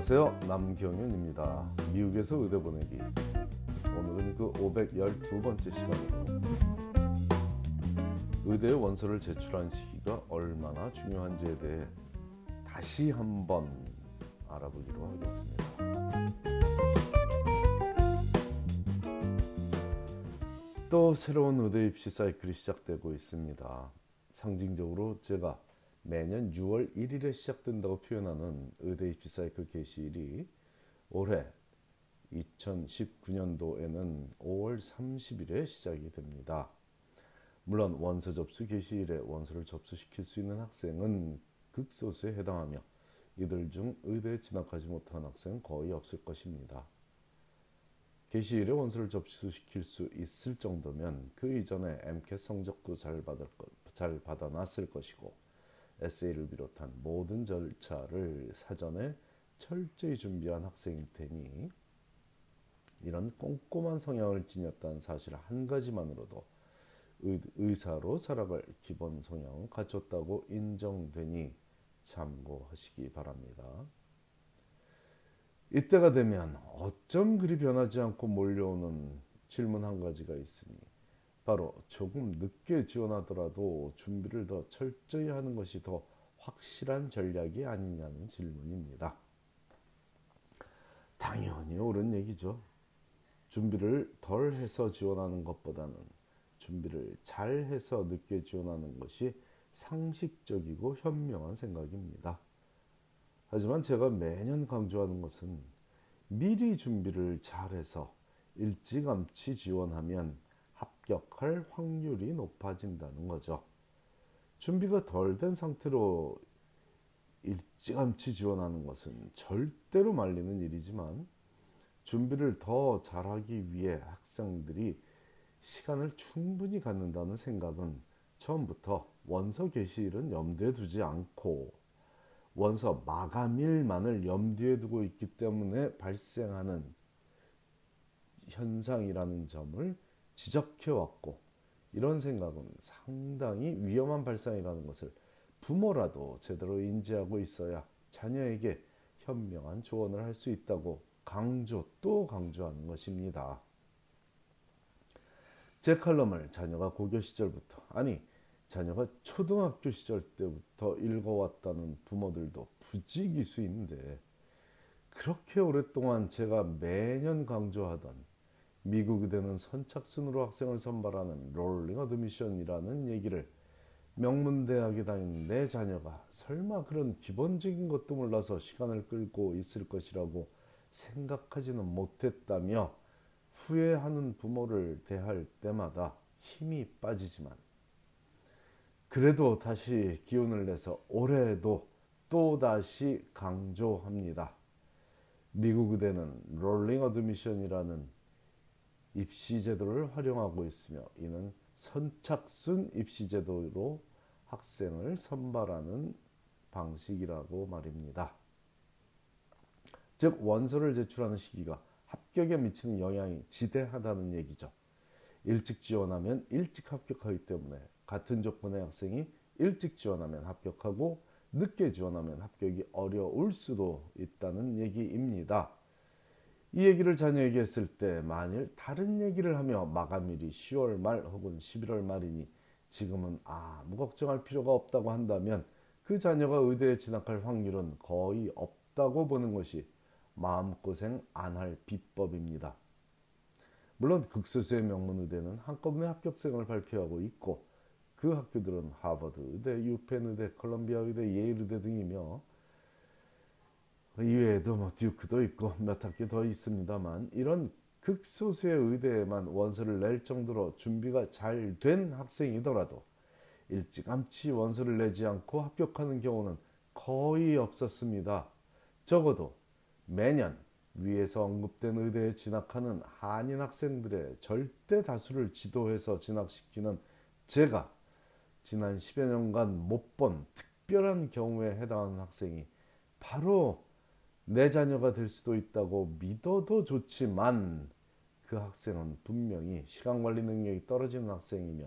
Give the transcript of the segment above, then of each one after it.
안녕하세요. 남경윤입니다. 미국에서 의대 보내기. 오늘은 그 512번째 시간으로 의대 원서를 제출한 시기가 얼마나 중요한지에 대해 다시 한번 알아보기로 하겠습니다. 또 새로운 의대 입시 사이클이 시작되고 있습니다. 상징적으로 제가 매년 6월 1일에 시작된다고 표현하는 의대 입시 사이클 개시일이 올해 2019년도에는 5월 30일에 시작이 됩니다. 물론 원서 접수 개시일에 원서를 접수시킬 수 있는 학생은 극소수에 해당하며 이들 중 의대에 진학하지 못한 학생은 거의 없을 것입니다. 게시일에 원서를 접수시킬 수 있을 정도면 그 이전에 MCAT 성적도 잘, 받을 것, 잘 받아놨을 것이고 에세이를 비롯한 모든 절차를 사전에 철저히 준비한 학생일 테니 이런 꼼꼼한 성향을 지녔다는 사실 한 가지만으로도 의, 사로 살아갈 기본 성향을 갖췄다고 인정되니 참고하시기 바랍니다. 이때가 되면 어쩜 그리 변하지 않고 몰려오는 질문 한 가지가 있으니 바로 조금 늦게 지원하더라도 준비를 더 철저히 하는 것이 더 확실한 전략이 아니냐는 질문입니다. 당연히 옳은 얘기죠. 준비를 덜 해서 지원하는 것보다는 준비를 잘 해서 늦게 지원하는 것이 상식적이고 현명한 생각입니다. 하지만 제가 매년 강조하는 것은 미리 준비를 잘해서 일찌감치 지원하면 합격할 확률이 높아진다는 거죠. 준비가 덜 된 상태로 일찌감치 지원하는 것은 절대로 말리는 일이지만 준비를 더 잘하기 위해 학생들이 시간을 충분히 갖는다는 생각은 처음부터 원서 게시일은 염두에 두지 않고 원서 마감일만을 염두에 두고 있기 때문에 발생하는 현상이라는 점을 지적해 왔고 이런 생각은 상당히 위험한 발상이라는 것을 부모라도 제대로 인지하고 있어야 자녀에게 현명한 조언을 할 수 있다고 강조 또 강조하는 것입니다. 제 칼럼을 자녀가 고교 시절부터 아니 자녀가 초등학교 시절 때부터 읽어왔다는 부모들도 부지기수인데 그렇게 오랫동안 제가 매년 강조하던 미국 의대는 선착순으로 학생을 선발하는 rolling admission이라는 얘기를 명문대학에 다니는 내 자녀가 설마 그런 기본적인 것도 몰라서 시간을 끌고 있을 것이라고 생각하지는 못했다며 후회하는 부모를 대할 때마다 힘이 빠지지만 그래도 다시 기운을 내서 올해도 또다시 강조합니다. 미국 의대는 rolling admission이라는 입시 제도를 활용하고 있으며 이는 선착순 입시 제도로 학생을 선발하는 방식이라고 말입니다. 즉 원서를 제출하는 시기가 합격에 미치는 영향이 지대하다는 얘기죠. 일찍 지원하면 일찍 합격하기 때문에 같은 조건의 학생이 일찍 지원하면 합격하고 늦게 지원하면 합격이 어려울 수도 있다는 얘기입니다. 이 얘기를 자녀에게 했을 때 만일 다른 얘기를 하며 마감일이 10월 말 혹은 11월 말이니 지금은 아무 걱정할 필요가 없다고 한다면 그 자녀가 의대에 진학할 확률은 거의 없다고 보는 것이 마음고생 안 할 비법입니다. 물론 극소수의 명문 의대는 한꺼번에 합격생을 발표하고 있고 그 학교들은 하버드 의대, 유펜 의대, 컬럼비아 의대, 예일 의대 등이며 이외에도 뭐 듀크도 있고 몇 학교 더 있습니다만 이런 극소수의 의대에만 원서를 낼 정도로 준비가 잘 된 학생이더라도 일찌감치 원서를 내지 않고 합격하는 경우는 거의 없었습니다. 적어도 매년 위에서 언급된 의대에 진학하는 한인 학생들의 절대 다수를 지도해서 진학시키는 제가 지난 10여 년간 못 본 특별한 경우에 해당하는 학생이 바로 내 자녀가 될 수도 있다고 믿어도 좋지만 그 학생은 분명히 시간 관리 능력이 떨어지는 학생이며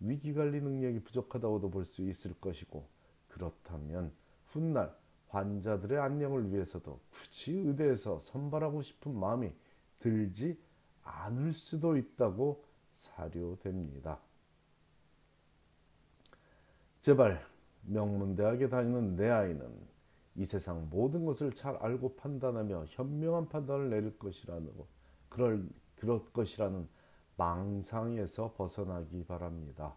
위기 관리 능력이 부족하다고도 볼 수 있을 것이고 그렇다면 훗날 환자들의 안녕을 위해서도 굳이 의대에서 선발하고 싶은 마음이 들지 않을 수도 있다고 사료됩니다. 제발 명문대학에 다니는 내 아이는 이 세상 모든 것을 잘 알고 판단하며 현명한 판단을 내릴 것이라는 그럴 그럴 것이라는 망상에서 벗어나기 바랍니다.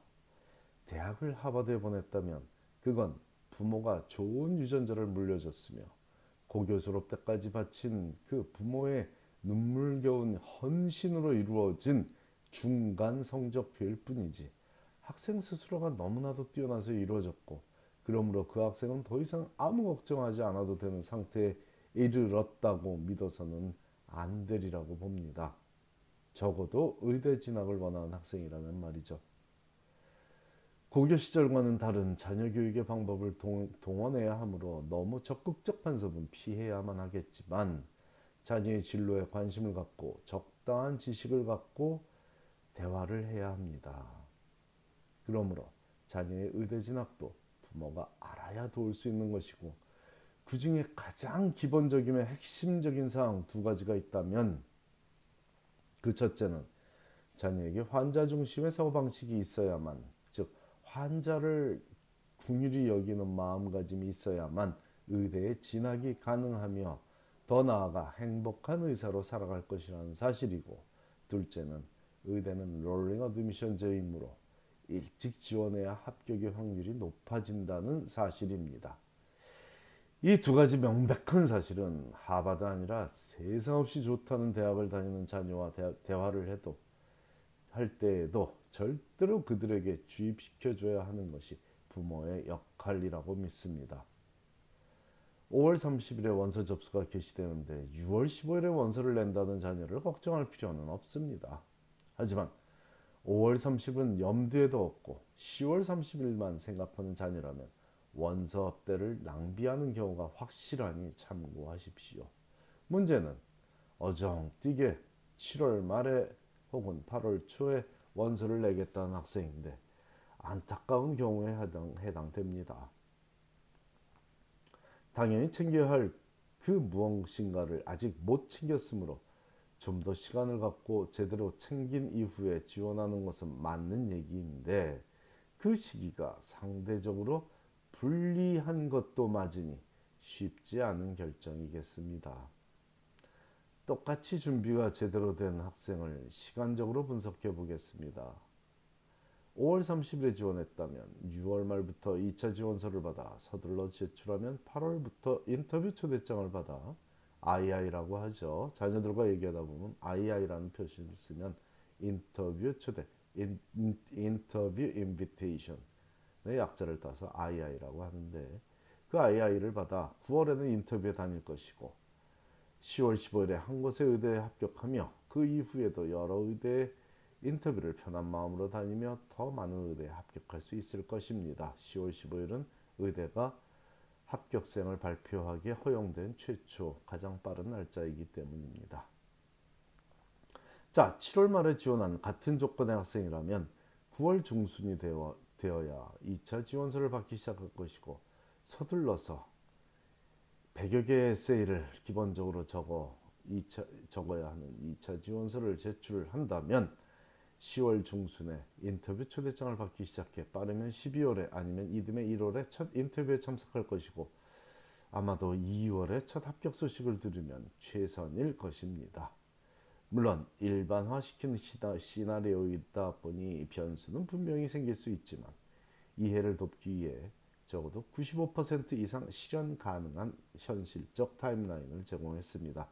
대학을 하버드에 보냈다면 그건 부모가 좋은 유전자를 물려줬으며 고교 졸업 때까지 바친 그 부모의 눈물겨운 헌신으로 이루어진 중간 성적표일 뿐이지 학생 스스로가 너무나도 뛰어나서 이루어졌고 그러므로 그 학생은 더 이상 아무 걱정하지 않아도 되는 상태에 이르렀다고 믿어서는 안 되리라고 봅니다. 적어도 의대 진학을 원하는 학생이라면 말이죠. 고교 시절과는 다른 자녀 교육의 방법을 동, 원해야 하므로 너무 적극적 간섭은 피해야만 하겠지만 자녀의 진로에 관심을 갖고 적당한 지식을 갖고 대화를 해야 합니다. 그러므로 자녀의 의대 진학도 부모가 알아야 도울 수 있는 것이고 그 중에 가장 기본적이며 핵심적인 사항 두 가지가 있다면 그 첫째는 자녀에게 환자 중심의 사고 방식이 있어야만 즉 환자를 긍휼히 여기는 마음가짐이 있어야만 의대에 진학이 가능하며 더 나아가 행복한 의사로 살아갈 것이라는 사실이고 둘째는 의대는 rolling admission제이므로 일찍 지원해야 합격의 확률이 높아진다는 사실입니다. 이 두 가지 명백한 사실은 하버드 아니라 세상 없이 좋다는 대학을 다니는 자녀와 대화 를 해도 할 때에도 절대로 그들에게 주입시켜 줘야 하는 것이 부모의 역할이라고 믿습니다. 5월 30일에 원서 접수가 개시되는데 6월 15일에 원서를 낸다는 자녀를 걱정할 필요는 없습니다. 하지만 5월 30은 염두에도 없고 10월 30일만 생각하는 자녀라면 원서 업대를 낭비하는 경우가 확실하니 참고하십시오. 문제는 어정뛰게 7월 말에 혹은 8월 초에 원서를 내겠다는 학생인데 안타까운 경우에 해당, 해당됩니다. 당연히 챙겨야 할 그 무엇인가를 아직 못 챙겼으므로 좀 더 시간을 갖고 제대로 챙긴 이후에 지원하는 것은 맞는 얘기인데 그 시기가 상대적으로 불리한 것도 맞으니 쉽지 않은 결정이겠습니다. 똑같이 준비가 제대로 된 학생을 시간적으로 분석해 보겠습니다. 5월 30일에 지원했다면 6월 말부터 2차 지원서를 받아 서둘러 제출하면 8월부터 인터뷰 초대장을 받아 II라고 하죠. 자녀들과 얘기하다 보면 II라는 표시를 쓰면 인터뷰 초대, 인, 인터뷰 invitation의 약자를 따서 II라고 하는데 그 II를 받아 9월에는 인터뷰에 다닐 것이고 10월 15일에 한 곳의 의대에 합격하며 그 이후에도 여러 의대에 인터뷰를 편한 마음으로 다니며 더 많은 의대에 합격할 수 있을 것입니다. 10월 15일은 의대가 합격생을 발표하기에 허용된 최초 가장 빠른 날짜이기 때문입니다. 자, 7월 말에 지원한 같은 조건의 학생이라면 9월 중순이 되어, 되어 야 2차 지원서를 받기 시작할 것이고 서둘러서 100여 개의 에세이를 기본적으로 적어 2차, 적어야 하는 2차 지원서를 제출한다면 10월 중순에 인터뷰 초대장을 받기 시작해 빠르면 12월에 아니면 이듬해 1월에 첫 인터뷰에 참석할 것이고 아마도 2월에 첫 합격 소식을 들으면 최선일 것입니다. 물론 일반화시킨 시나리오이다 보니 변수는 분명히 생길 수 있지만 이해를 돕기 위해 적어도 95% 이상 실현 가능한 현실적 타임라인을 제공했습니다.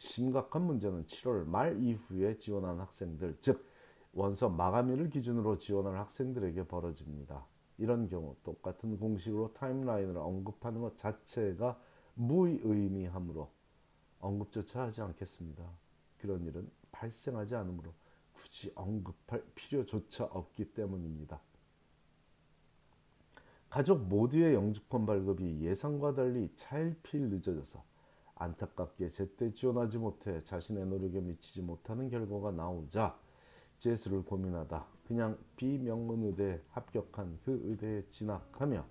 심각한 문제는 7월 말 이후에 지원한 학생들, 즉 원서 마감일을 기준으로 지원할 학생들에게 벌어집니다. 이런 경우 똑같은 공식으로 타임라인을 언급하는 것 자체가 무의미하므로 언급조차 하지 않겠습니다. 그런 일은 발생하지 않으므로 굳이 언급할 필요조차 없기 때문입니다. 가족 모두의 영주권 발급이 예상과 달리 차일피일 늦어져서 안타깝게 제때 지원하지 못해 자신의 노력에 미치지 못하는 결과가 나오자 재수를 고민하다 그냥 비명문 의대에 합격한 그 의대에 진학하며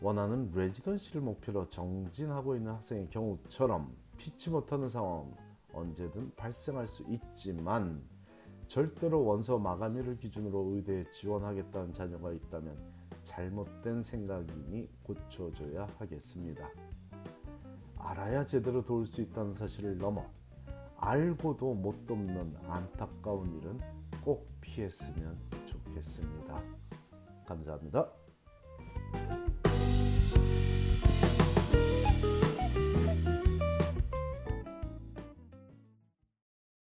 원하는 레지던시를 목표로 정진하고 있는 학생의 경우처럼 피치 못하는 상황 언제든 발생할 수 있지만 절대로 원서 마감일을 기준으로 의대에 지원하겠다는 자녀가 있다면 잘못된 생각이니 고쳐줘야 하겠습니다. 알아야 제대로 도울 수 있다는 사실을 넘어 알고도 못 돕는 안타까운 일은 꼭 피했으면 좋겠습니다. 감사합니다.